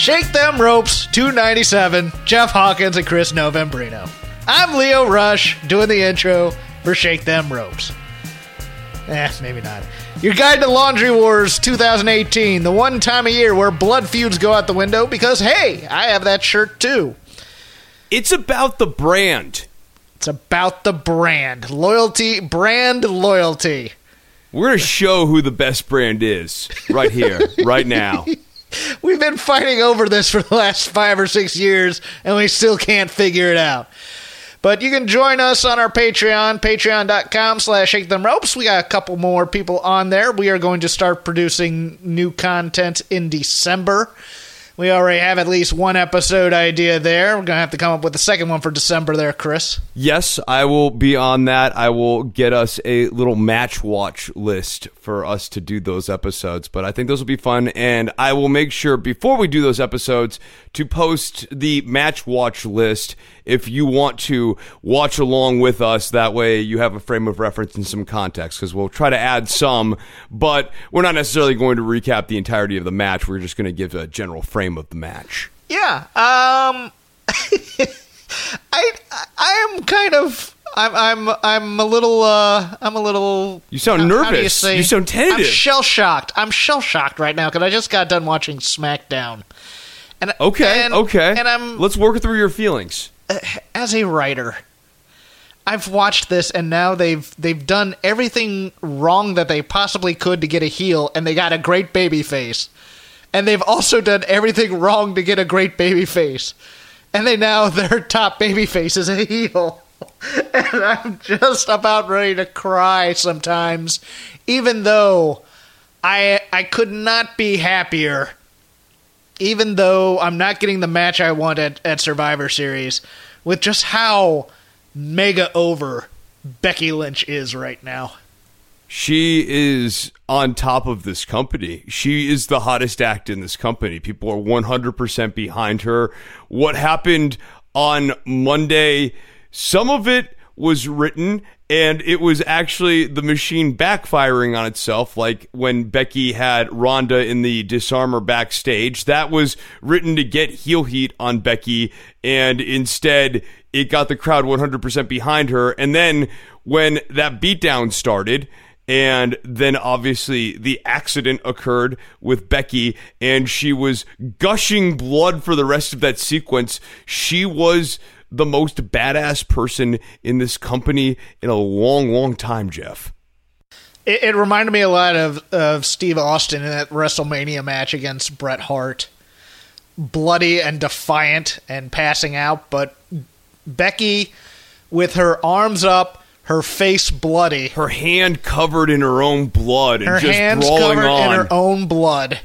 Shake Them Ropes 297, Jeff Hawkins and Chris Novembrino. I'm Lio Rush doing the intro for Shake Them Ropes. Eh, maybe not. Your guide to Laundry Wars 2018, the one time a year where blood feuds go out the window because, hey, I have that shirt too. It's about the brand. It's about the brand. Loyalty, brand loyalty. We're going to show who the best brand is right here, right now. We've been fighting over this for the last five or six years, and we still can't figure it out. But you can join us on our Patreon, patreon.com slash shake them ropes. We got a couple more people on there. We are going to start producing new content in December. We already have at least one episode idea there. We're going to have to come up with a second one for December there, Chris. Yes, I will be on that. I will get us a little match watch list for us to do those episodes, but I think those will be fun. And I will make sure before we do those episodes to post the match watch list if you want to watch along with us. That way you have a frame of reference and some context because we'll try to add some, but we're not necessarily going to recap the entirety of the match. We're just going to give a general frame of the match. Yeah. Um I I am kind of I'm I'm I'm a little uh I'm a little You sound how- how nervous. do you? You sound tentative. I'm shell shocked. I'm shell shocked right now because I just got done watching SmackDown. And Okay, and, okay. And I'm Let's work through your feelings. as a writer, I've watched this and now they've they've done everything wrong that they possibly could to get a heel, and they got a great baby face. And they've also done everything wrong to get a great baby face. And they now their top baby face is a heel. and I'm just about ready to cry sometimes, even though I I could not be happier even though I'm not getting the match I want at, at Survivor Series, with just how mega over Becky Lynch is right now. She is on top of this company. She is the hottest act in this company. People are 100% behind her. What happened on Monday, some of it was written and it was actually the machine backfiring on itself, like when Becky had Ronda in the Disarm-Her backstage. That was written to get heel heat on Becky, and instead it got the crowd 100% behind her. And then when that beatdown started, and then obviously the accident occurred with Becky, and she was gushing blood for the rest of that sequence. She was the most badass person in this company in a long, long time, Jeff. It, it reminded me a lot of, of Steve Austin in that WrestleMania match against Bret Hart. Bloody and defiant and passing out, but Becky with her arms up, her face bloody, Her hand covered in her own blood and her just hands brawling covered on. in her own blood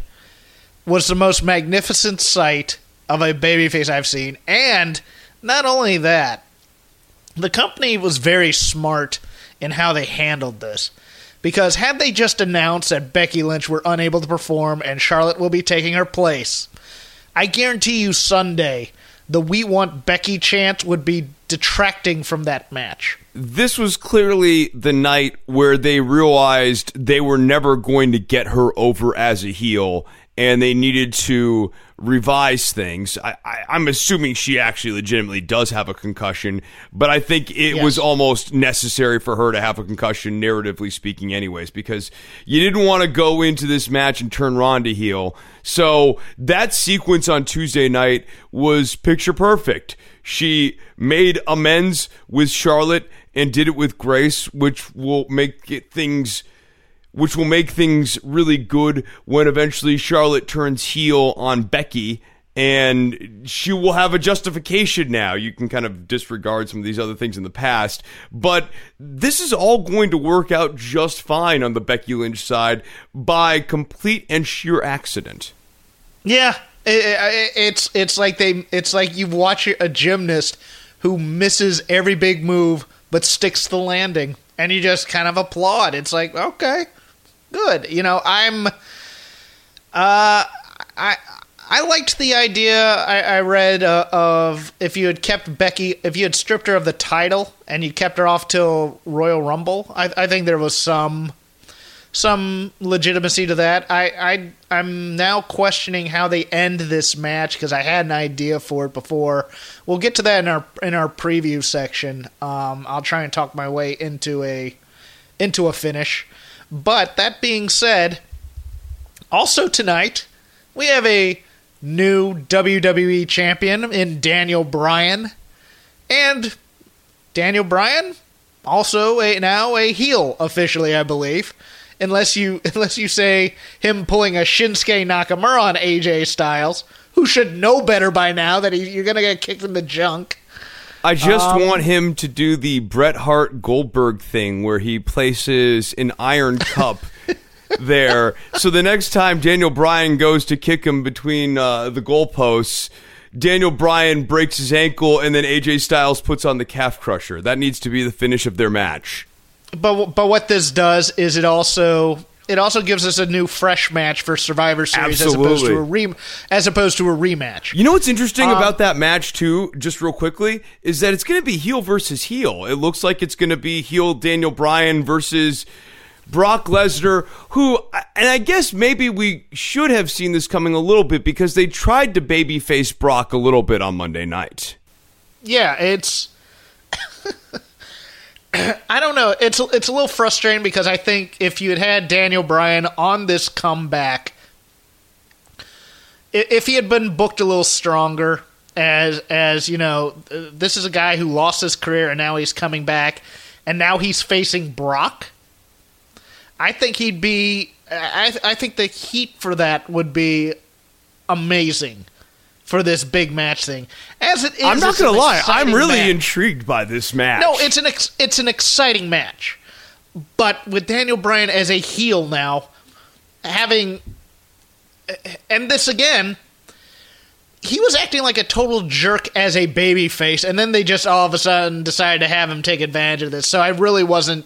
was the most magnificent sight of a babyface I've seen. And not only that, the company was very smart in how they handled this. Because had they just announced that Becky Lynch were unable to perform and Charlotte will be taking her place, I guarantee you Sunday the We Want Becky chant would be detracting from that match. this was clearly the night where they realized they were never going to get her over as a heel and they needed to revise things. I, I'm assuming she actually legitimately does have a concussion, but I think it Yes. was almost necessary for her to have a concussion, narratively speaking, anyways, because you didn't want to go into this match and turn Ronda heel. So that sequence on Tuesday night was picture perfect. She made amends with Charlotte and did it with grace, which will make it things which will make things really good when eventually Charlotte turns heel on Becky and she will have a justification now. You can kind of disregard some of these other things in the past, but this is all going to work out just fine on the Becky Lynch side by complete and sheer accident. Yeah, it, it's it's like they it's like you watch a gymnast who misses every big move but sticks the landing, and you just kind of applaud. It's like okay, good. You know, I'm. Uh, I I liked the idea I, I read uh, of if you had kept Becky, if you had stripped her of the title and you kept her off till Royal Rumble. I, I think there was some some legitimacy to that. I, I I'm now questioning how they end this match because I had an idea for it before. We'll get to that in our in our preview section. Um, I'll try and talk my way into a into a finish. But that being said, also tonight we have a new WWE champion in Daniel Bryan. And Daniel Bryan, also a, now a heel officially, I believe. Unless you unless you say him pulling a Shinsuke Nakamura on AJ Styles, who should know better by now that he, you're gonna get kicked in the junk. I just um, want him to do the Bret Hart Goldberg thing where he places an iron cup there. So the next time Daniel Bryan goes to kick him between uh, the goalposts, Daniel Bryan breaks his ankle, and then AJ Styles puts on the calf crusher. That needs to be the finish of their match. But but what this does is it also it also gives us a new fresh match for Survivor Series Absolutely. as opposed to a re- as opposed to a rematch. You know what's interesting um, about that match too, just real quickly, is that it's going to be heel versus heel. It looks like it's going to be heel Daniel Bryan versus Brock Lesnar, who, and I guess maybe we should have seen this coming a little bit because they tried to babyface Brock a little bit on Monday night. Yeah, it's. I don't know. It's it's a little frustrating because I think if you had had Daniel Bryan on this comeback, if he had been booked a little stronger, as as you know, this is a guy who lost his career and now he's coming back, and now he's facing Brock I think he'd be. I, I think the heat for that would be amazing for this big match thing. As it is, I'm not going to lie. I'm really match. intrigued by this match. No, it's an ex, it's an exciting match, but with Daniel Bryan as a heel now, having and this again. He was acting like a total jerk as a baby face, and then they just all of a sudden decided to have him take advantage of this. So I really wasn't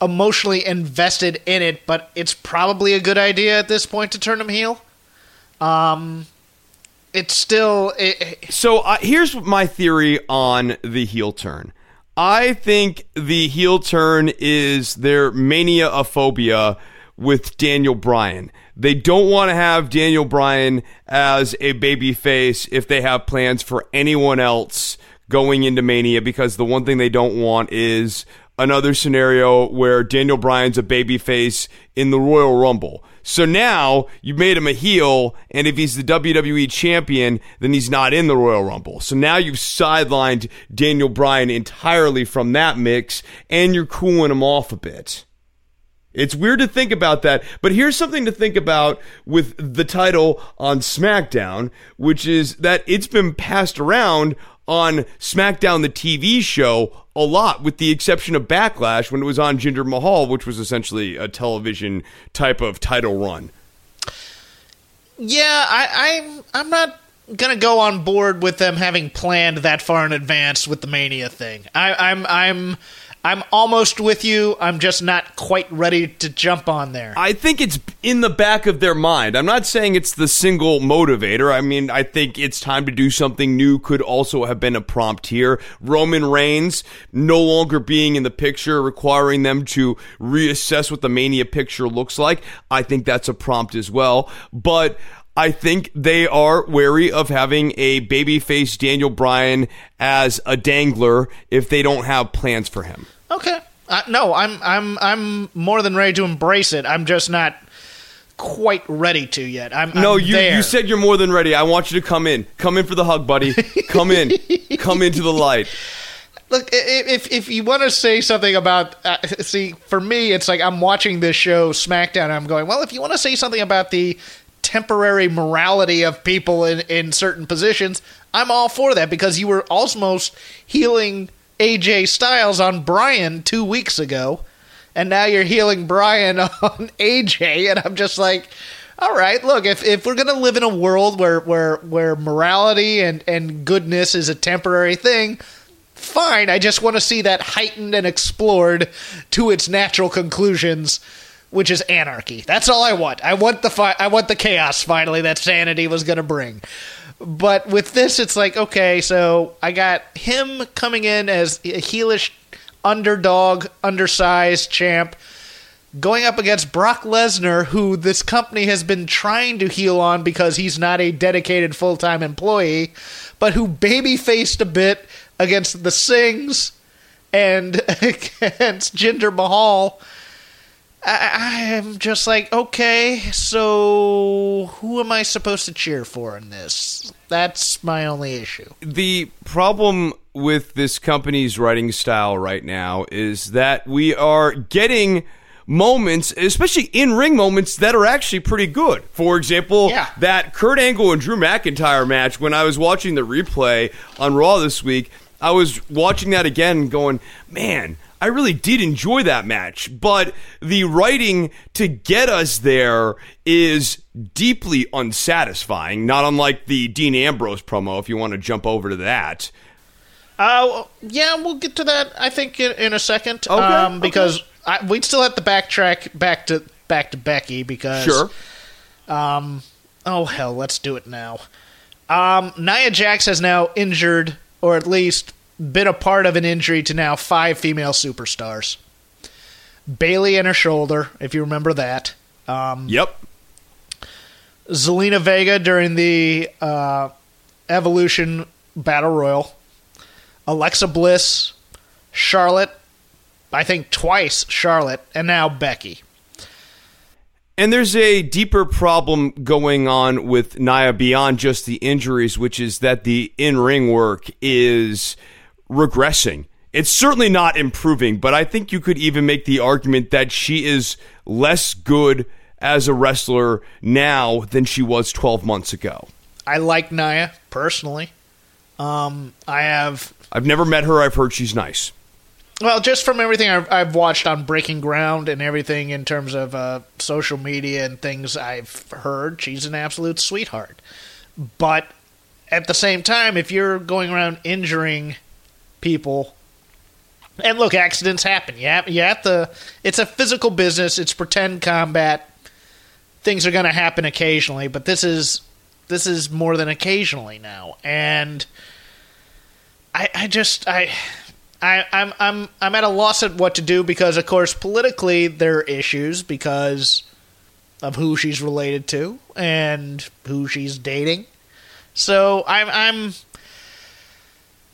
emotionally invested in it, but it's probably a good idea at this point to turn him heel. Um, it's still. It, so uh, here's my theory on the heel turn. I think the heel turn is their mania phobia with Daniel Bryan. They don't want to have Daniel Bryan as a baby face if they have plans for anyone else going into Mania because the one thing they don't want is another scenario where Daniel Bryan's a baby face in the Royal Rumble. So now you made him a heel, and if he's the WWE champion, then he's not in the Royal Rumble. So now you've sidelined Daniel Bryan entirely from that mix, and you're cooling him off a bit. It's weird to think about that, but here's something to think about with the title on SmackDown, which is that it's been passed around on SmackDown, the TV show, a lot, with the exception of Backlash when it was on Jinder Mahal, which was essentially a television type of title run. Yeah, I, I'm I'm not gonna go on board with them having planned that far in advance with the Mania thing. I, I'm I'm I'm almost with you. I'm just not quite ready to jump on there. I think it's in the back of their mind. I'm not saying it's the single motivator. I mean, I think it's time to do something new could also have been a prompt here. Roman Reigns no longer being in the picture, requiring them to reassess what the Mania picture looks like. I think that's a prompt as well. But I think they are wary of having a babyface Daniel Bryan as a dangler if they don't have plans for him. Okay. Uh, no, I'm I'm I'm more than ready to embrace it. I'm just not quite ready to yet. I'm No, I'm you there. you said you're more than ready. I want you to come in. Come in for the hug, buddy. Come in. come into the light. Look, if if you want to say something about, uh, see, for me, it's like I'm watching this show SmackDown. And I'm going, well, if you want to say something about the temporary morality of people in in certain positions, I'm all for that because you were almost heeling AJ Styles on Bryan two weeks ago, and now you're heeling Bryan on AJ, and I'm just like. All right, look, if, if we're gonna live in a world where, where where morality and, and goodness is a temporary thing, fine. I just want to see that heightened and explored to its natural conclusions, which is anarchy. That's all I want. I want the fi- I want the chaos finally that sanity was going to bring. But with this, it's like okay, so I got him coming in as a heelish underdog, undersized champ. Going up against Brock Lesnar, who this company has been trying to heel on because he's not a dedicated full time employee, but who baby faced a bit against the Singhs and against Jinder Mahal. I, I'm just like, okay, so who am I supposed to cheer for in this? That's my only issue. the problem with this company's writing style right now is that we are getting moments, especially in ring moments, that are actually pretty good. For example, Yeah. that Kurt Angle and Drew McIntyre match, when I was watching the replay on Raw this week, I was watching that again going, man, I really did enjoy that match, but the writing to get us there is deeply unsatisfying, not unlike the Dean Ambrose promo, if you want to jump over to that. Uh, yeah, we'll get to that. I think in, in a second. Okay, um, because I, we'd still have to backtrack back to back to Becky because Sure. Um, oh hell, let's do it now. Um, Nia Jax has now injured, or at least been a part of an injury to now five female superstars. Bayley in her shoulder, if you remember that. Um, Yep. Zelina Vega during the uh, Evolution Battle Royal. Alexa Bliss, Charlotte, I think twice Charlotte, and now Becky. And there's a deeper problem going on with Nia beyond just the injuries, which is that the in ring work is regressing. It's certainly not improving, but I think you could even make the argument that she is less good as a wrestler now than she was 12 months ago. I like Nia personally. Um, I have I've never met her. I've heard she's nice. Well, just from everything I've, I've watched on Breaking Ground and everything in terms of uh, social media and things I've heard, she's an absolute sweetheart. But at the same time, if you're going around injuring people, and look, accidents happen. You have, you have to. It's a physical business. It's pretend combat. Things are going to happen occasionally, but this is this is more than occasionally now, and I, I just I. I, I'm I'm I'm at a loss at what to do because, of course, politically there are issues because of who she's related to and who she's dating. So I'm I'm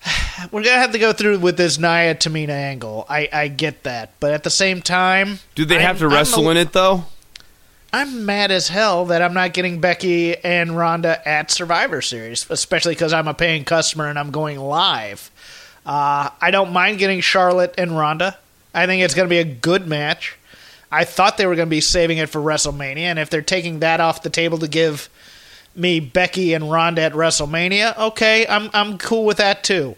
we're gonna have to go through with this Nia Tamina angle. I I get that, but at the same time, Do they have I'm- to wrestle a- in it, though? I'm mad as hell that I'm not getting Becky and Ronda at Survivor Series, especially because I'm a paying customer and I'm going live. Uh, I don't mind getting Charlotte and Ronda. I think it's going to be a good match. I thought they were going to be saving it for WrestleMania, and if they're taking that off the table to give me Becky and Ronda at WrestleMania, okay, I'm I'm cool with that too.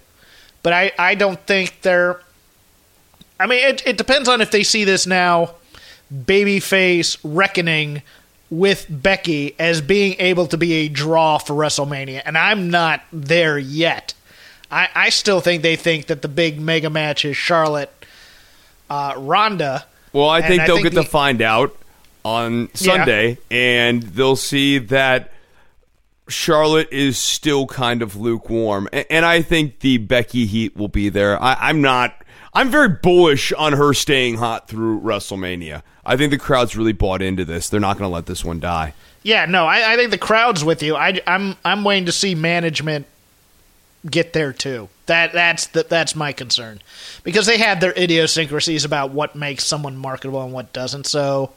But I, I don't think they're. I mean, it, it depends on if they see this now babyface reckoning with Becky as being able to be a draw for WrestleMania, and I'm not there yet. I, I still think they think that the big mega match is Charlotte uh, Ronda. Well, I think I they'll think get to find out on Sunday, and they'll see that Charlotte is still kind of lukewarm. A- And I think the Becky heat will be there. I, I'm not. I'm very bullish on her staying hot through WrestleMania. I think the crowd's really bought into this. They're not going to let this one die. Yeah, no, I, I think the crowd's with you. I, I'm I'm waiting to see management get there too. That that's the, that's my concern because they have their idiosyncrasies about what makes someone marketable and what doesn't. So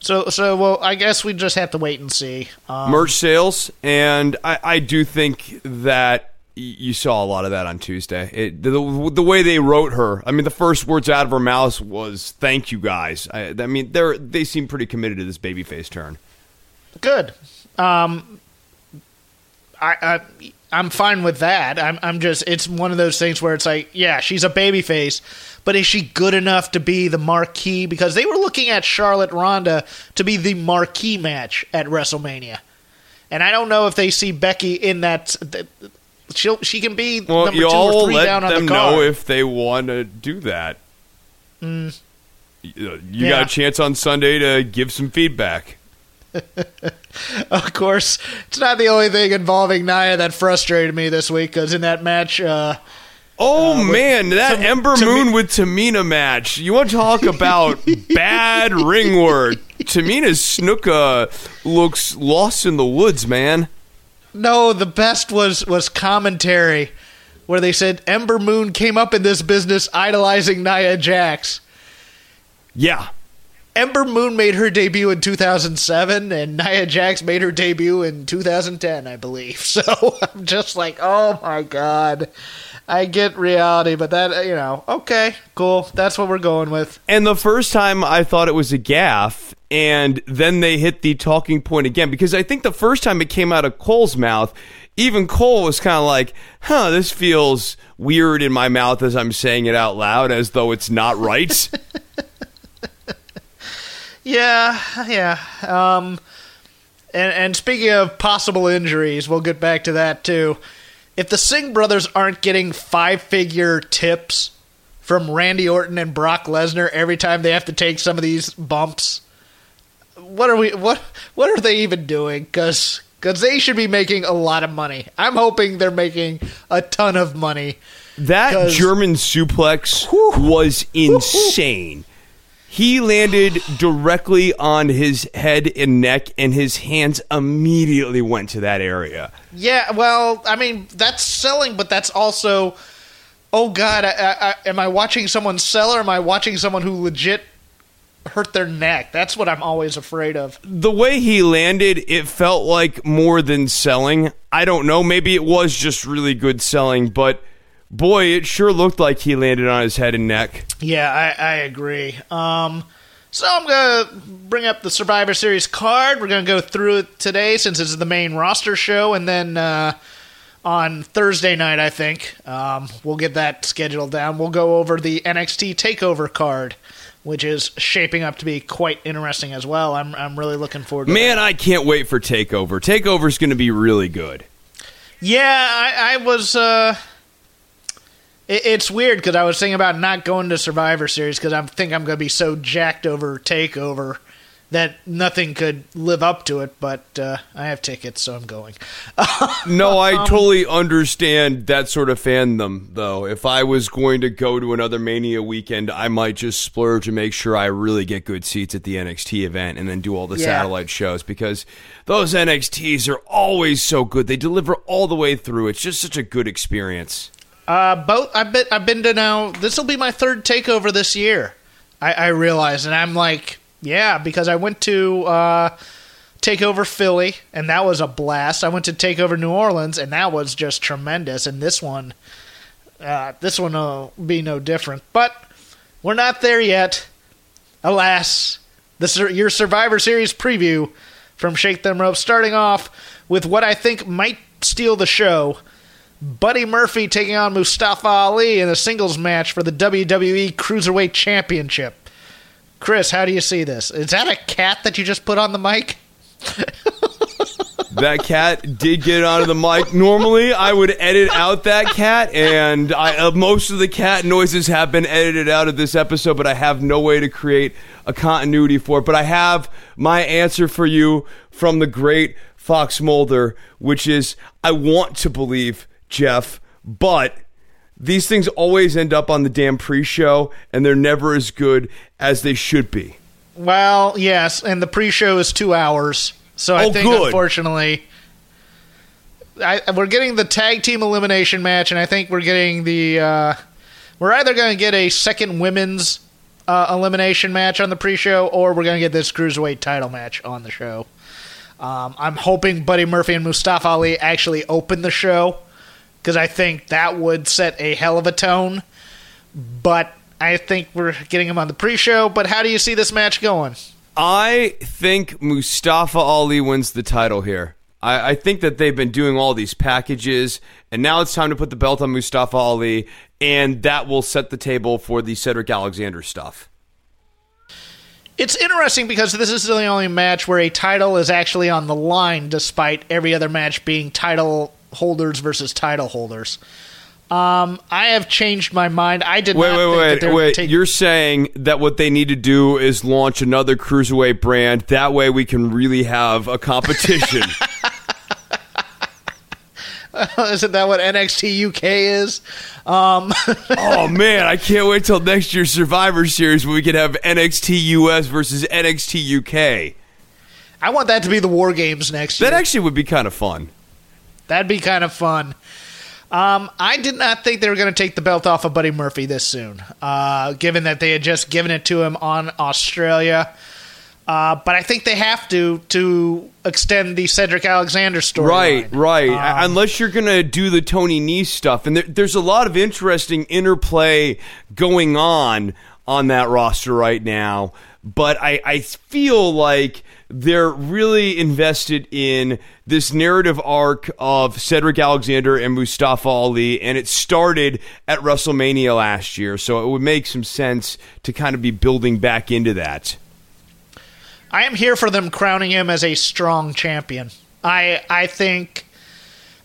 So, so well, I guess we just have to wait and see. Um, merch sales, and I, I do think that you saw a lot of that on Tuesday. It, the, the way they wrote her, I mean, the first words out of her mouth was "Thank you, guys." I, I mean, they're they seem pretty committed to this babyface turn. good. Um, I, I I'm fine with that. I'm I'm just it's one of those things where it's like, yeah, she's a baby face, but is she good enough to be the marquee? Because they were looking at Charlotte Ronda to be the marquee match at WrestleMania, and I don't know if they see Becky in that. She'll, she can be Well, number you two or three let down on them the card. know if they want to do that. Mm. Uh, you, you Yeah. got a chance on Sunday to give some feedback. Of course, it's not the only thing involving Nia that frustrated me this week. Because in that match, uh, Oh man, that Ember Moon with Tamina match. You want to talk about bad ring work? Tamina's Snuka looks lost in the woods, man. no, the best was was commentary where they said Ember Moon came up in this business idolizing Nia Jax. Yeah. Ember Moon made her debut in 2007, and Nia Jax made her debut in 2010, I believe. So I'm just like, oh my god. I get reality, but that, you know, okay, cool. That's what we're going with. And the first time I thought it was a gaff, and then they hit the talking point again because I think the first time it came out of Cole's mouth, even Cole was kind of like, "Huh, this feels weird in my mouth as I'm saying it out loud, as though it's not right." Yeah, yeah. Um, and and speaking of possible injuries, we'll get back to that too. If the Singh brothers aren't getting five figure tips from Randy Orton and Brock Lesnar every time they have to take some of these bumps, what are we? What what are they even doing? Because because they should be making a lot of money. I'm hoping they're making a ton of money. That German suplex was insane. He landed directly on his head and neck, and his hands immediately went to that area. Yeah, well, I mean that's selling, but that's also, oh god, I, I, I, am I watching someone sell or am I watching someone who legit hurt their neck? That's what I'm always afraid of. The way he landed, it felt like more than selling. I don't know. Maybe it was just really good selling, but boy, it sure looked like he landed on his head and neck. Yeah, I, I agree. Um, so I'm gonna bring up the Survivor Series card. We're gonna go through it today since it's the main roster show, and then uh, on Thursday night, I think um, we'll get that scheduled down. We'll go over the NXT Takeover card, which is shaping up to be quite interesting as well. I'm I'm really looking forward. to Man, that. I can't wait for Takeover. Takeover's going to be really good. Yeah, I, I was. Uh, it, it's weird because I was thinking about not going to Survivor Series because I think I'm going to be so jacked over Takeover that nothing could live up to it. But uh, I have tickets, so I'm going. No, I Um, totally understand that sort of fandom, though. If I was going to go to another Mania weekend, I might just splurge and make sure I really get good seats at the NXT event and then do all the Yeah. satellite shows because those NXTs are always so good. They deliver all the way through. It's just such a good experience. Uh, both I've been I've been to now. This will be my third takeover this year. I, I realize, and I'm like, yeah, because I went to uh, takeover Philly, and that was a blast. I went to takeover New Orleans, and that was just tremendous. And this one, uh, this one will be no different. But we're not there yet, alas. this your Survivor Series preview from Shake Them Ropes, starting off with what I think might steal the show. Buddy Murphy taking on Mustafa Ali in a singles match for the WWE Cruiserweight Championship. Chris, how do you see this? Is that a cat that you just put on the mic? That cat did get onto the mic. Normally, I would edit out that cat, and I, uh, most of the cat noises have been edited out of this episode, but I have no way to create a continuity for it. But I have my answer for you from the great Fox Mulder, which is I want to believe Jeff, but these things always end up on the damn pre show, and they're never as good as they should be. Well, yes, and the pre-show is two hours, so I Oh, think good. unfortunately, I, we're getting the tag team elimination match, and I think we're getting the uh, we're either going to get a second women's uh, elimination match on the pre-show, or we're going to get this cruiserweight title match on the show. Um, I'm hoping Buddy Murphy and Mustafa Ali actually open the show because I think that would set a hell of a tone. But I think we're getting him on the pre-show. But how do you see this match going? I think Mustafa Ali wins the title here. I, I, think that they've been doing all these packages, and now it's time to put the belt on Mustafa Ali, and that will set the table for the Cedric Alexander stuff. It's interesting because this is the only match where a title is actually on the line, despite every other match being title holders versus title holders. Um, I have changed my mind. I did wait, not wait, wait, wait. Take- You're saying that what they need to do is launch another cruiserweight brand. That way, we can really have a competition. Isn't that what NXT UK is? Um, oh man, I can't wait till next year's Survivor Series when we can have NXT US versus NXT UK. I want that to be the War Games next year. That actually would be kind of fun. That'd be kind of fun. Um, I did not think they were going to take the belt off of Buddy Murphy this soon, uh, given that they had just given it to him on Australia. Uh, but I think they have to to extend the Cedric Alexander story. Right, right. Um, Unless you're going to do the Tony Nese stuff, and there, there's a lot of interesting interplay going on on that roster right now. But I, I feel like they're really invested in this narrative arc of Cedric Alexander and Mustafa Ali, and it started at WrestleMania last year, so it would make some sense to kind of be building back into that. I am here for them crowning him as a strong champion. I I think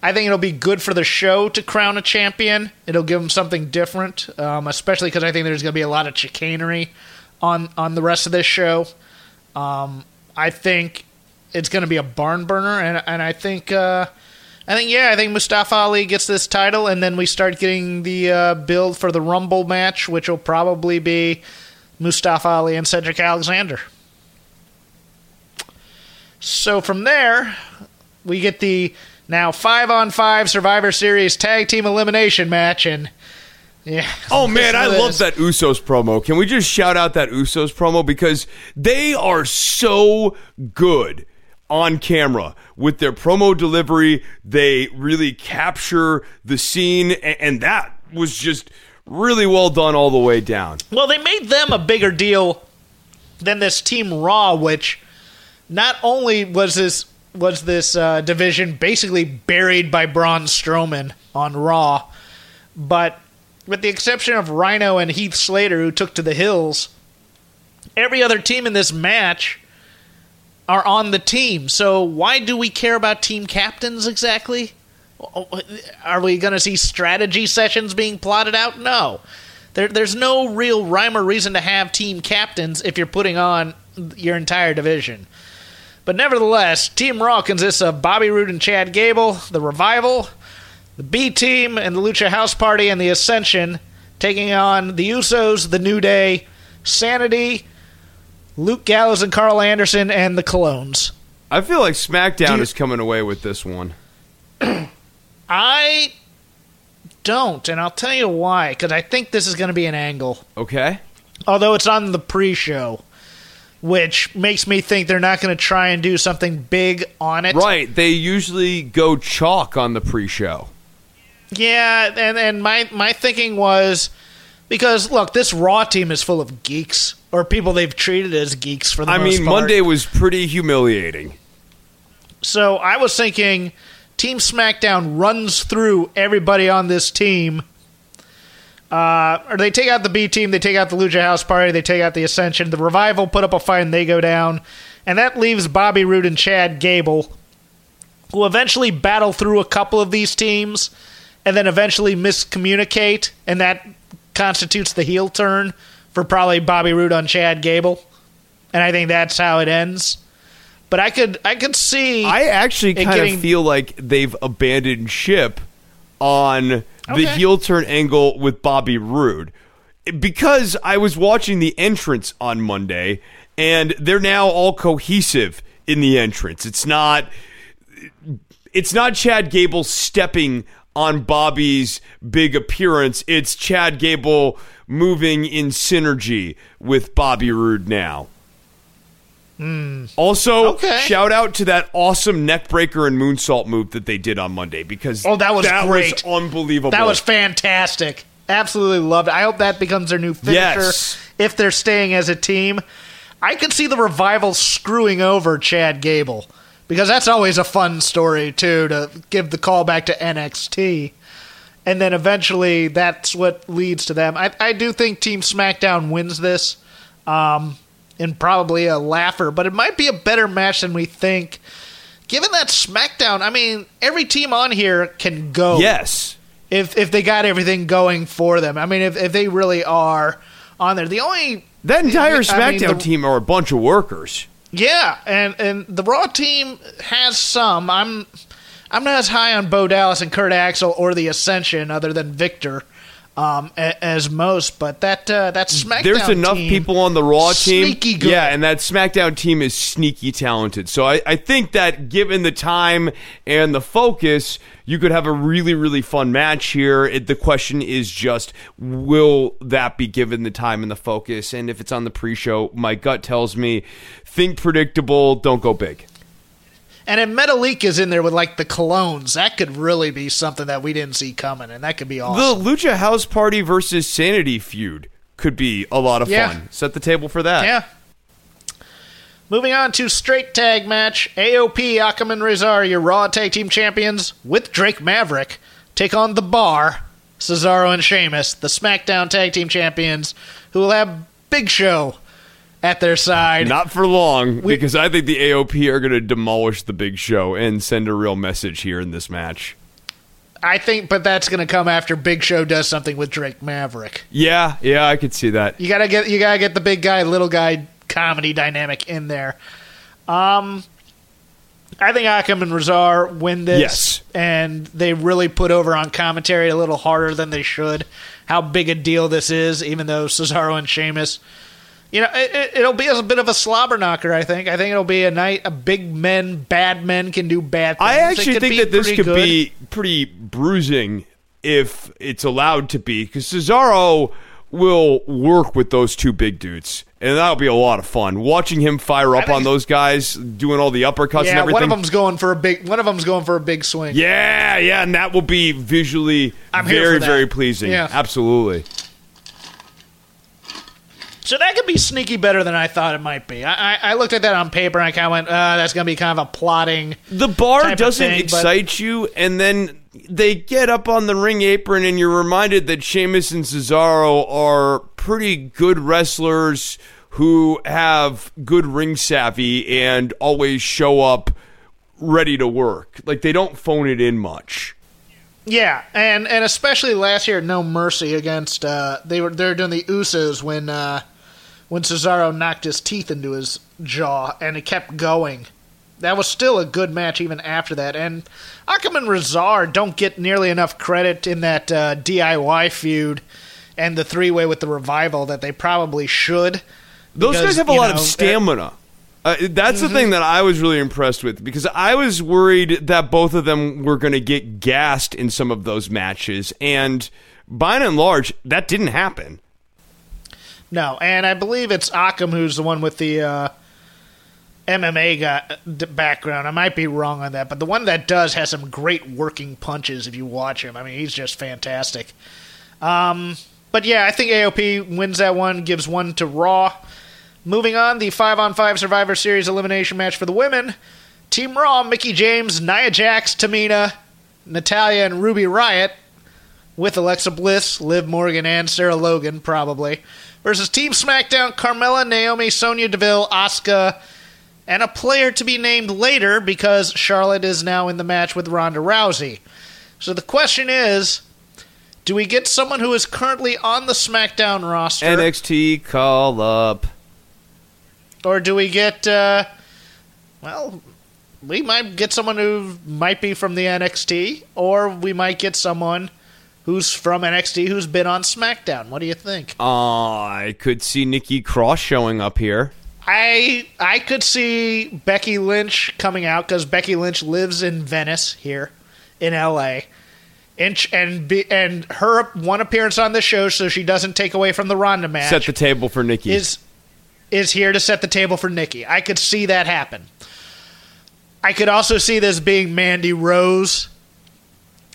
I think it'll be good for the show to crown a champion. It'll give them something different, um, especially because I think there's going to be a lot of chicanery on on the rest of this show. Um, I think it's going to be a barn burner, and and I think uh, I think yeah, I think Mustafa Ali gets this title, and then we start getting the uh, build for the Rumble match, which will probably be Mustafa Ali and Cedric Alexander. So from there, we get the now five on five Survivor Series tag team elimination match, and yeah. Oh man, I love that Usos promo. Can we just shout out that Usos promo because they are so good on camera with their promo delivery. They really capture the scene, and that was just really well done all the way down. Well, they made them a bigger deal than this Team Raw, which not only was this was this uh, division basically buried by Braun Strowman on Raw, but with the exception of Rhino and Heath Slater, who took to the hills, every other team in this match are on the team. So why do we care about team captains exactly? Are we going to see strategy sessions being plotted out? No. There, there's no real rhyme or reason to have team captains if you're putting on your entire division. But nevertheless, Team Raw consists of Bobby Roode and Chad Gable, the Revival, the B Team, and the Lucha House Party and the Ascension, taking on the Usos, the New Day, Sanity, Luke Gallows and Carl Anderson, and the Colóns. I feel like SmackDown you, is coming away with this one. I don't, and I'll tell you why. Because I think this is going to be an angle. Okay. Although it's on the pre-show which makes me think they're not going to try and do something big on it. Right. They usually go chalk on the pre-show. Yeah, and and my my thinking was because look, this Raw team is full of geeks or people they've treated as geeks for the most part. I mean, part. Monday was pretty humiliating. So I was thinking Team SmackDown runs through everybody on this team uh, or they take out the B team, they take out the Lucha House Party, they take out the Ascension. The Revival put up a fight and they go down. And that leaves Bobby Roode and Chad Gable, who eventually battle through a couple of these teams and then eventually miscommunicate. And that constitutes the heel turn for probably Bobby Roode on Chad Gable. And I think that's how it ends. But I could I could see I actually kind getting, of feel like they've abandoned ship on okay. the heel turn angle with Bobby Roode because I was watching the entrance on Monday and they're now all cohesive in the entrance. It's not it's not Chad Gable stepping on Bobby's big appearance. It's Chad Gable moving in synergy with Bobby Roode now. Also, Hmm. Okay. shout out to that awesome neckbreaker and moonsault move that they did on Monday because Oh, that was that great. was unbelievable. That was fantastic. Absolutely loved it. I hope that becomes their new finisher Yes. if they're staying as a team. I could see the revival screwing over Chad Gable because that's always a fun story too to give the call back to NXT. And then eventually that's what leads to them. I, I do think Team SmackDown wins this um, in probably a laugher, but it might be a better match than we think. Given that SmackDown, I mean, every team on here can go yes. if if they got everything going for them. I mean, if if they really are on there, the only That entire I mean, SmackDown the- team are a bunch of workers. Yeah, and and the Raw team has some. I'm I'm not as high on Bo Dallas and Kurt Axel or the Ascension, other than Viktor, um, a- as most. But that uh, that SmackDown There's enough team, people on the Raw team. sneaky good. Yeah, and that SmackDown team is sneaky talented. So I, I think that given the time and the focus, you could have a really, really fun match here. It, the question is just, will that be given the time and the focus? And if it's on the pre show, my gut tells me think predictable, don't go big. And if Metalik is in there with like the Colóns, that could really be something that we didn't see coming, and that could be awesome. The Lucha House Party versus Sanity feud could be a lot of Yeah. fun. Set the table for that. Yeah. Moving on to straight tag match, AOP Akam and Rezar, your Raw Tag Team Champions, with Drake Maverick, take on the Bar, Cesaro and Sheamus, the SmackDown Tag Team Champions, who will have Big Show at their side. Not for long, We- because I think the AOP are going to demolish the big show and send a real message here in this match. I think, but that's going to come after Big Show does something with Drake Maverick. Yeah, yeah, I could see that. You gotta get you gotta get the big guy, little guy comedy dynamic in there. Um, I think Akam and Rezar win this, Yes. and they really put over on commentary a little harder than they should. How big a deal this is, even though Cesaro and Sheamus. You know, it, it'll be a bit of a slobber knocker. I think. I think it'll be a night. A big men, bad men can do bad things. I actually think that this could good. be pretty bruising if it's allowed to be, because Cesaro will work with those two big dudes, and that'll be a lot of fun. Watching him fire up on those guys, doing all the uppercuts and Yeah, everything. one of them's going for a big. One of them's going for a big swing. yeah, yeah, and that will be visually I'm very, very pleasing. Yeah. Absolutely. So that could be sneaky better than I thought it might be. I, I, I looked at that on paper and I kind of went, uh, that's going to be kind of a plotting. the bar doesn't thing, but- excite you, and then they get up on the ring apron, and you're reminded that Sheamus and Cesaro are pretty good wrestlers who have good ring savvy and always show up ready to work. Like they don't phone it in much. Yeah, and and especially last year, at No Mercy against uh, they were they were doing the Usos when uh, when Cesaro knocked his teeth into his jaw, and it kept going. That was still a good match even after that. And Akam and Rezar don't get nearly enough credit in that uh, DIY feud and the three way with the revival that they probably should. Those Because, guys have a lot know, of stamina. Uh, that's Mm-hmm. the thing that I was really impressed with because I was worried that both of them were going to get gassed in some of those matches, and by and large, that didn't happen. No, and I believe it's Akam who's the one with the uh, MMA d- background. I might be wrong on that, but the one that does has some great working punches if you watch him. I mean, he's just fantastic. Um, but yeah, I think AOP wins that one, gives one to Raw. Moving on, the 5 on 5 Survivor Series elimination match for the women. Team Raw, Mickie James, Nia Jax, Tamina, Natalya, and Ruby Riott with Alexa Bliss, Liv Morgan, and Sarah Logan, probably, versus Team SmackDown, Carmella, Naomi, Sonya Deville, Asuka, and a player to be named later because Charlotte is now in the match with Ronda Rousey. So the question is do we get someone who is currently on the SmackDown roster, NXT call up. or do we get, uh, well, we might get someone who might be from the NXT, or we might get someone who's from NXT who's been on SmackDown. What do you think? Uh, I could see Nikki Cross showing up here. I I could see Becky Lynch coming out because Becky Lynch lives in Venice here, in L.A. and and be, and her one appearance on the show, so she doesn't take away from the Ronda match. Set the table for Nikki. Is is here to set the table for Nikki. I could see that happen. I could also see this being Mandy Rose.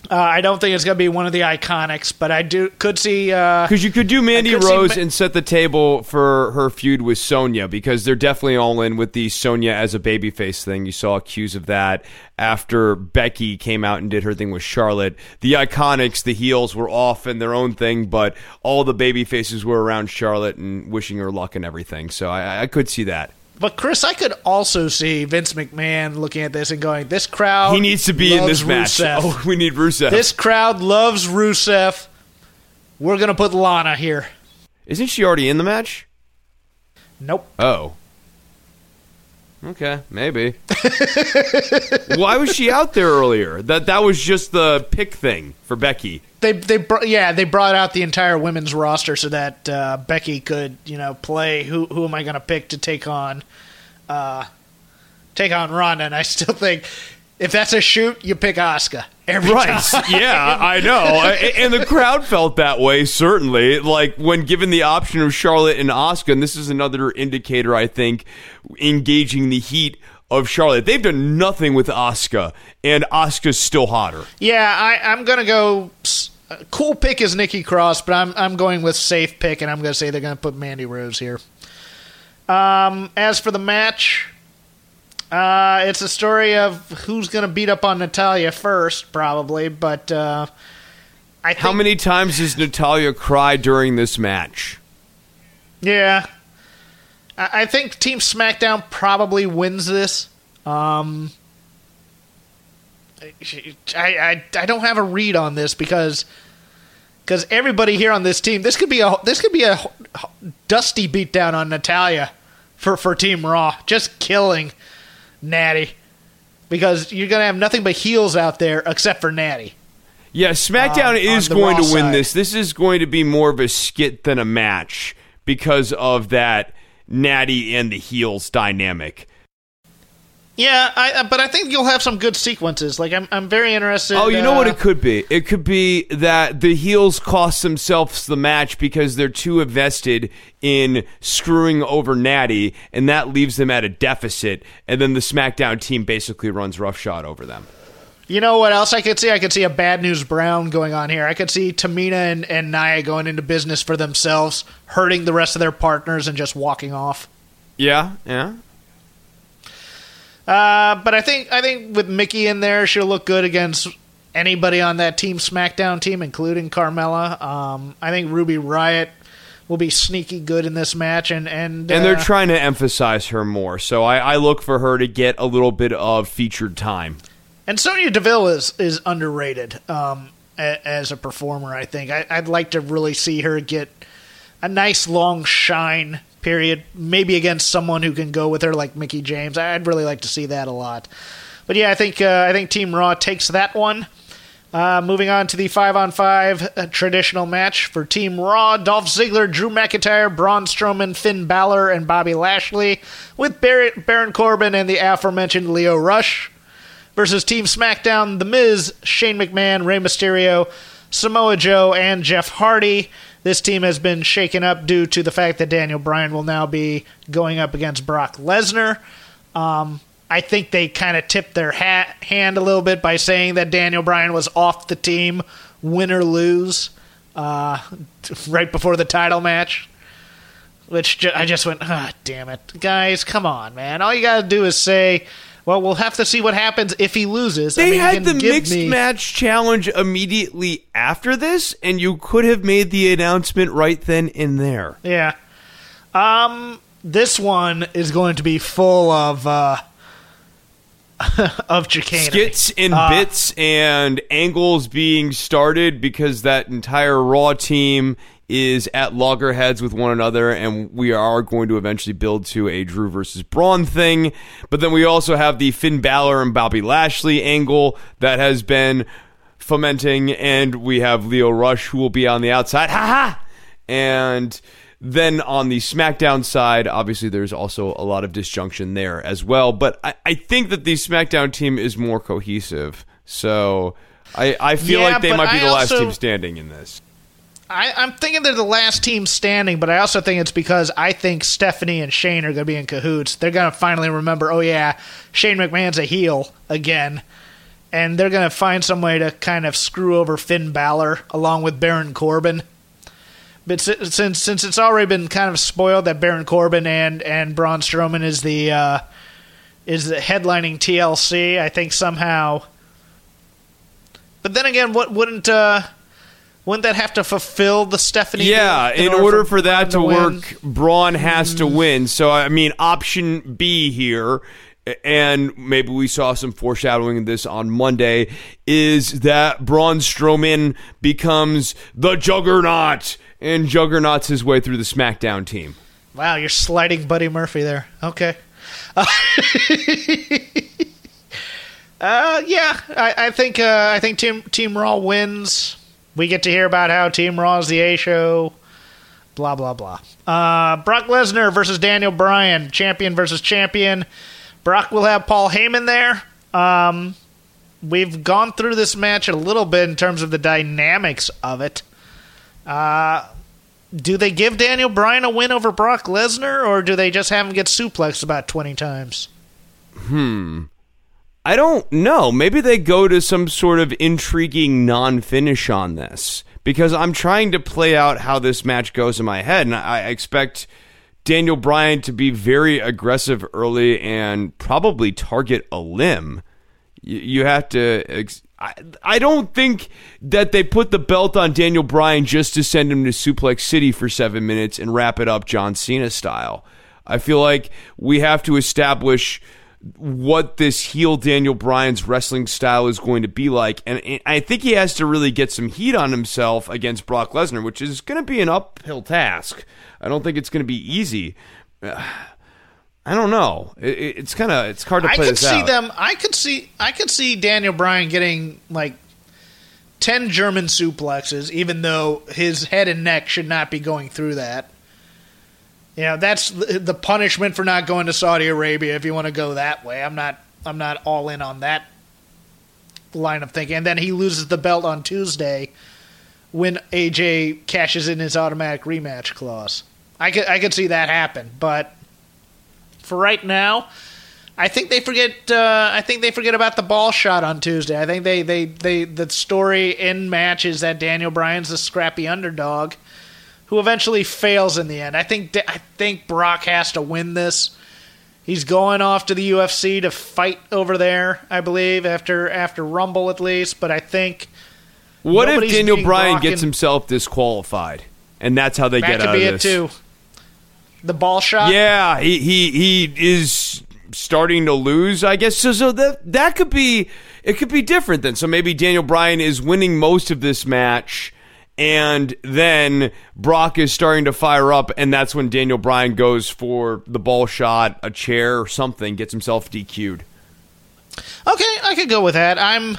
Uh, I don't think it's going to be one of the iconics, but I do could see uh, because you could do Mandy could Rose Ma- and set the table for her feud with Sonya because they're definitely all in with the Sonya as a babyface thing. You saw cues of that after Becky came out and did her thing with Charlotte. The Iconics, the heels were off in their own thing, but all the babyfaces were around Charlotte and wishing her luck and everything. So I, I could see that. But Chris, I could also see Vince McMahon looking at this and going, "This crowd He needs to be in this match. Rusev. Oh, we need Rusev. This crowd loves Rusev. We're gonna put Lana here." Isn't she already in the match? Nope. Oh. Okay, maybe. Why was she out there earlier? That that was just the pick thing for Becky. They they br- yeah they brought out the entire women's roster so that uh, Becky could you know play who who am I gonna pick to take on, uh, take on Ronda and I still think if that's a shoot you pick Asuka. every Right. time. yeah, I know. And the crowd felt that way, certainly. Like when given the option of Charlotte and Asuka, and this is another indicator, I think, engaging the heat of Charlotte. They've done nothing with Asuka, and Asuka's still hotter. Yeah, I, I'm gonna go. uh, Cool pick is Nikki Cross, but I'm I'm going with safe pick, and I'm gonna say they're gonna put Mandy Rose here. Um, as for the match, uh, it's a story of who's gonna beat up on Natalya first, probably. But uh, I think, How many times does Natalya cry during this match? Yeah, I, I think Team SmackDown probably wins this. Um, I, I I don't have a read on this because because everybody here on this team this could be a this could be a dusty beatdown on Natalya for for Team Raw just killing Natty because you're gonna have nothing but heels out there except for Natty. Yeah, SmackDown Um, is going to win side. this. This is going to be more of a skit than a match because of that Natty and the heels dynamic. Yeah, I, but I think you'll have some good sequences. Like I'm I'm very interested. Oh, you know what uh, it could be? It could be that the heels cost themselves the match because they're too invested in screwing over Natty, and that leaves them at a deficit. And then the SmackDown team basically runs roughshod over them. You know what else I could see? I could see a Bad News Brown going on here. I could see Tamina and, and Nia going into business for themselves, hurting the rest of their partners, and just walking off. Yeah, yeah. Uh, but I think I think with Mickie in there, she'll look good against anybody on that Team SmackDown team, including Carmella. Um, I think Ruby Riott will be sneaky good in this match, and and And they're uh, trying to emphasize her more. So I, I look for her to get a little bit of featured time. And Sonya Deville is is underrated um, a, as a performer. I think I, I'd like to really see her get a nice long shine period, maybe against someone who can go with her like Mickie James. I'd really like to see that a lot. But yeah, I think uh, I think Team Raw takes that one. Uh, moving on to the five on five uh, traditional match for Team Raw: Dolph Ziggler, Drew McIntyre, Braun Strowman, Finn Balor, and Bobby Lashley, with Bar- Baron Corbin and the aforementioned Lio Rush versus Team SmackDown: The Miz, Shane McMahon, Rey Mysterio, Samoa Joe, and Jeff Hardy. This team has been shaken up due to the fact that Daniel Bryan will now be going up against Brock Lesnar. Um, I think they kind of tipped their hat, hand a little bit by saying that Daniel Bryan was off the team, win or lose, uh, right before the title match. Which ju- I just went, ah, damn it, guys, come on, man! All you gotta do is say, well, we'll have to see what happens if he loses. I They mean, had the mixed me- match challenge immediately after this, and you could have made the announcement right then and there. Yeah. Um, this one is going to be full of uh, of chicanery. Skits and Uh, bits and angles being started because that entire Raw team is at loggerheads with one another, and we are going to eventually build to a Drew versus Braun thing. But then we also have the Finn Balor and Bobby Lashley angle that has been fomenting, and we have Lio Rush who will be on the outside. Ha ha! And then on the SmackDown side, obviously there's also a lot of disjunction there as well. But I, I think that the SmackDown team is more cohesive. So I, I feel Yeah, like they might be I the last team standing in this. I, I'm thinking they're the last team standing, but I also think it's because I think Stephanie and Shane are going to be in cahoots. They're going to finally remember, oh yeah, Shane McMahon's a heel again, and they're going to find some way to kind of screw over Finn Balor along with Baron Corbin. But since since it's already been kind of spoiled that Baron Corbin and and Braun Strowman is the uh, is the headlining TLC, I think somehow. But then again, what wouldn't uh, wouldn't that have to fulfill the Stephanie? Yeah, deal in, order for that to win? work, Braun has to win. So I mean, option B here, and maybe we saw some foreshadowing of this on Monday, is that Braun Strowman becomes the Juggernaut and Juggernauts his way through the SmackDown team. Wow, you're sliding Buddy Murphy there. Okay. Uh, yeah, I, I think uh, I think Team Team Raw wins. We get to hear about how Team Raw is the A show. Blah blah blah. Uh, Brock Lesnar versus Daniel Bryan, champion versus champion. Brock will have Paul Heyman there. Um, we've gone through this match a little bit in terms of the dynamics of it. Uh, do they give Daniel Bryan a win over Brock Lesnar, or do they just have him get suplexed about twenty times? I don't know. Maybe they go to some sort of intriguing non finish on this because I'm trying to play out how this match goes in my head, and I expect Daniel Bryan to be very aggressive early and probably target a limb. You, have to. Ex- I don't think that they put the belt on Daniel Bryan just to send him to Suplex City for seven minutes and wrap it up John Cena style. I feel like we have to establish what this heel Daniel Bryan's wrestling style is going to be like. And I think he has to really get some heat on himself against Brock Lesnar, which is going to be an uphill task. I don't think it's going to be easy. I don't know. It, it- it's kind of it's hard to I play could this see out. them. I could see. I could see Daniel Bryan getting like ten German suplexes, even though his head and neck should not be going through that. You know, that's the punishment for not going to Saudi Arabia. If you want to go that way, I'm not. I'm not all in on that line of thinking. And then he loses the belt on Tuesday when AJ cashes in his automatic rematch clause. I could. I could see that happen, but for right now, I think they forget. Uh, I think they forget about the ball shot on Tuesday. I think they, they, they the story in match is that Daniel Bryan's the scrappy underdog who eventually fails in the end. I think I think Brock has to win this. He's going off to the UFC to fight over there, I believe, after after Rumble at least. But I think what if Daniel Bryan gets himself disqualified, and that's how they that get could out be of it this? too. The ball shot. Yeah, he he he is starting to lose, I guess. So so that that could be it could be different then. So maybe Daniel Bryan is winning most of this match and then Brock is starting to fire up and that's when Daniel Bryan goes for the ball shot, a chair or something, gets himself DQ'd. Okay, I could go with that. I'm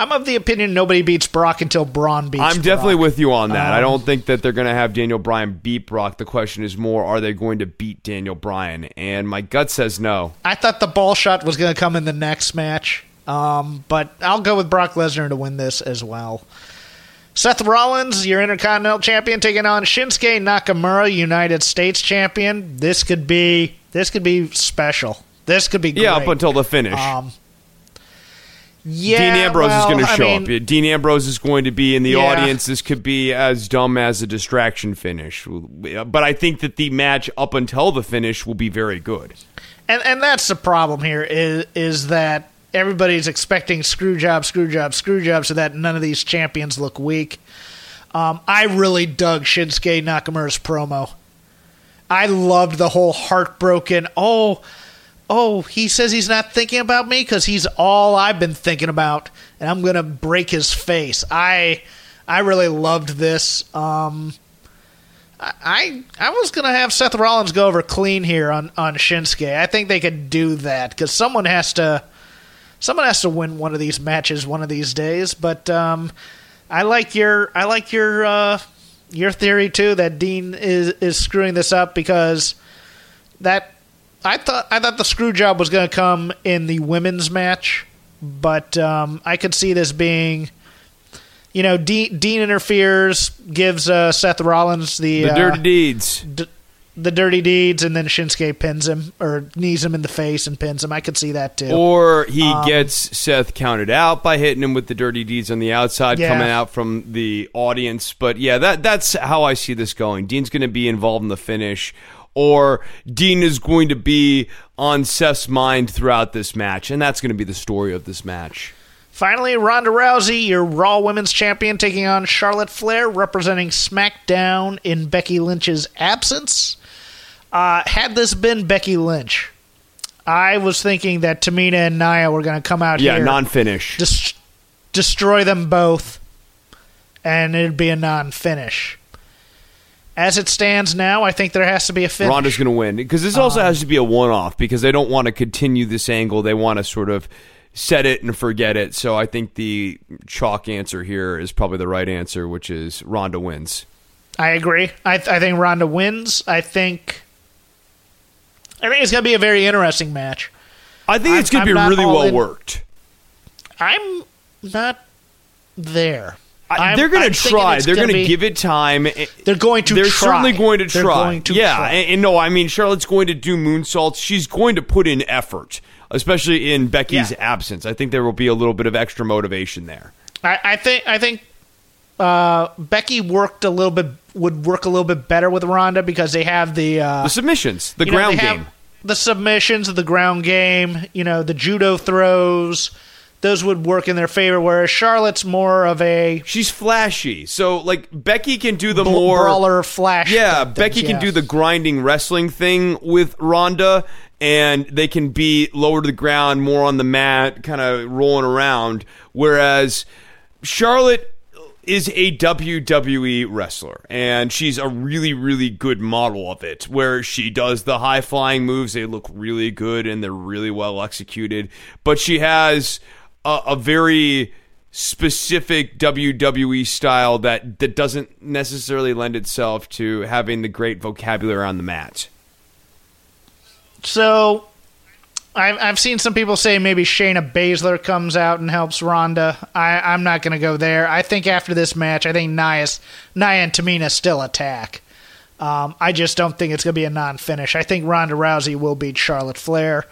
I'm of the opinion nobody beats Brock until Braun beats. I'm definitely Brock. with you on that. I Um, don't think that they're going to have Daniel Bryan beat Brock. The question is more are they going to beat Daniel Bryan? And my gut says no. I thought the ball shot was going to come in the next match, um, but I'll go with Brock Lesnar to win this as well. Seth Rollins, your Intercontinental Champion, taking on Shinsuke Nakamura, United States Champion. This could be this could be special. This could be Yeah, up until the finish. um, yeah, Dean Ambrose well, is going to I show mean, up. Dean Ambrose is going to be in the Yeah. audience. This could be as dumb as a distraction finish. But I think that the match up until the finish will be very good. and and that's the problem here is is that everybody's expecting screw job, screw job, screw job, so that none of these champions look weak. Um, I really dug Shinsuke Nakamura's promo. I loved the whole heartbroken. Oh, oh, he says he's not thinking about me because he's all I've been thinking about, and I'm gonna break his face. I, I really loved this. Um, I I was gonna have Seth Rollins go over clean here on on Shinsuke. I think they could do that because someone has to someone has to win one of these matches one of these days. But um, I like your I like your uh, your theory too that Dean is is screwing this up because that I thought I thought the screw job was gonna come in the women's match but um, I could see this being, you know, Dean, Dean interferes, gives uh, Seth Rollins the The uh, dirty deeds. d- the dirty deeds, and then Shinsuke pins him or knees him in the face and pins him. I could see that too. Or he Um, gets Seth counted out by hitting him with the dirty deeds on the outside, Yeah. coming out from the audience. But yeah, that that's how I see this going. Dean's going to be involved in the finish, or Dean is going to be on Seth's mind throughout this match, and that's going to be the story of this match. Finally, Ronda Rousey, your Raw Women's Champion, taking on Charlotte Flair, representing SmackDown in Becky Lynch's absence. Uh, had this been Becky Lynch, I was thinking that Tamina and Nia were going to come out Yeah, here, non-finish. des- destroy them both, and it'd be a non-finish. As it stands now, I think there has to be a finish. Ronda's going to win because this Um, also has to be a one-off because they don't want to continue this angle. They want to sort of set it and forget it. So I think the chalk answer here is probably the right answer, which is Ronda wins. I agree. I, I think Ronda wins. I think. I think it's going to be a very interesting match. I think I'm- it's going to be really well in- worked. I'm not there. I- they're going to try. They're going to give it time. They're going to They're try. certainly going to They're try. going to yeah, try. And, and no, I mean Charlotte's going to do moonsaults. She's going to put in effort, especially in Becky's Yeah. absence. I think there will be a little bit of extra motivation there. I, I think. I think uh, Becky worked a little bit. Would work a little bit better with Ronda because they have the uh, The submissions, the you know, ground game. the submissions, the ground game. You know, the judo throws. Those would work in their favor. Whereas Charlotte's more of a She's flashy, so like Becky can do the bl- more brawler flash. Yeah, things, Becky can do the grinding wrestling thing with Ronda, and they can be lower to the ground, more on the mat, kind of rolling around. Whereas Charlotte is a WWE wrestler, and she's a really, really good model of it. Where she does the high flying moves, they look really good and they're really well executed. But she has a, a very specific WWE style that that doesn't necessarily lend itself to having the great vocabulary on the mat. So, I've I've seen some people say maybe Shayna Baszler comes out and helps Ronda. I I'm not going to go there. I think after this match, I think Nia's, Nia and Tamina still attack. Um, I just don't think it's going to be a non-finish. I think Ronda Rousey will beat Charlotte Flair.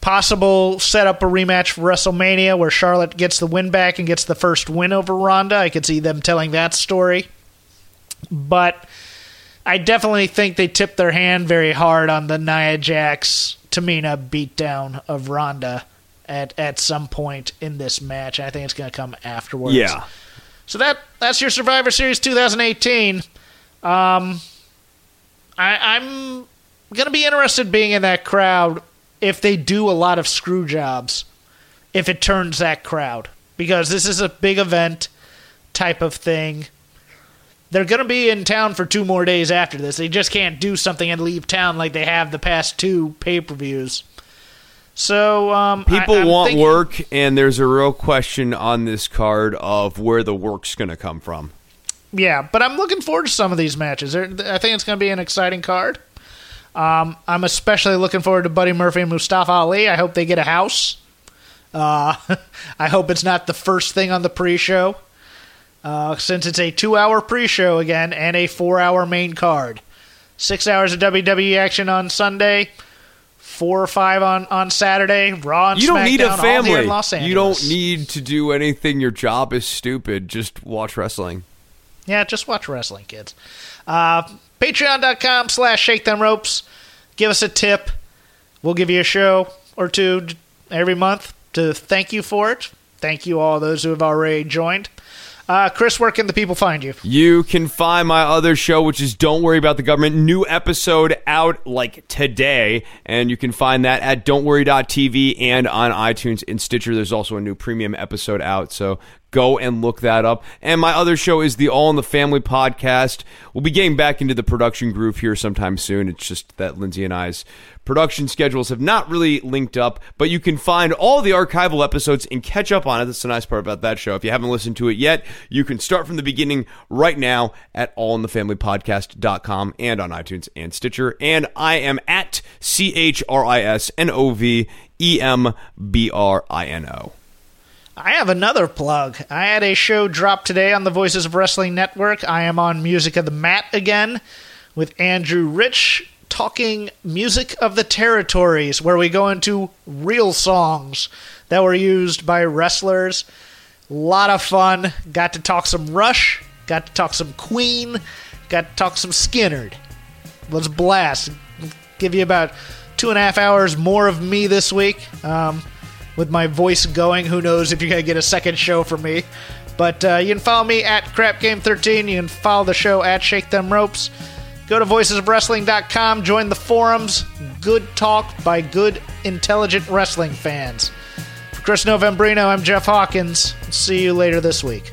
Possible set up a rematch for WrestleMania where Charlotte gets the win back and gets the first win over Ronda. I could see them telling that story. But I definitely think they tipped their hand very hard on the Nia Jax Tamina beatdown of Ronda at at some point in this match. I think it's going to come afterwards. Yeah. So that that's your Survivor Series 2018. Um, I, I'm going to be interested being in that crowd if they do a lot of screw jobs. If it turns that crowd because this is a big event type of thing. They're going to be in town for two more days after this. They just can't do something and leave town like they have the past two pay per views. So um, People I, want thinking- work, and there's a real question on this card of where the work's going to come from. Yeah, but I'm looking forward to some of these matches. I think it's going to be an exciting card. Um, I'm especially looking forward to Buddy Murphy and Mustafa Ali. I hope they get a house. Uh, I hope it's not the first thing on the pre-show, uh, since it's a two-hour pre-show again and a four-hour main card. Six hours of WWE action on Sunday, four or five on, on Saturday. Raw and You don't SmackDown, need a all here in family. Los Angeles. You don't need to do anything. Your job is stupid. Just watch wrestling. Yeah, just watch wrestling, kids. Uh, Patreon.com slash Shake Them Ropes. Give us a tip. We'll give you a show or two every month to thank you for it. Thank you all those who have already joined. Uh, Chris, where can the people find you? You can find my other show, which is Don't Worry About the Government. New episode out like today. And you can find that at don'tworry.tv and on iTunes and Stitcher. There's also a new premium episode out. So go and look that up. And my other show is the All in the Family podcast. We'll be getting back into the production groove here sometime soon. It's just that Lindsay and I's production schedules have not really linked up, but you can find all the archival episodes and catch up on it. That's the nice part about that show. If you haven't listened to it yet, you can start from the beginning right now at allinthefamilypodcast.com and on iTunes and Stitcher. And I am at C H R I S N O V E M B R I N O. I have another plug. I had a show drop today on the Voices of Wrestling Network. I am on Music of the Mat again with Andrew Rich talking Music of the Territories, where we go into real songs that were used by wrestlers. A lot of fun. Got to talk some Rush, got to talk some Queen, got to talk some Skynyrd. Let's blast. Give you about two and a half hours more of me this week. Um, with my voice going, who knows if you're going to get a second show from me. But uh, you can follow me at CrapGame13. You can follow the show at Shake Them Ropes. Go to voicesofwrestling.com, join the forums. Good talk by good, intelligent wrestling fans. For Chris Novembrino, I'm Jeff Hawkins. See you later this week.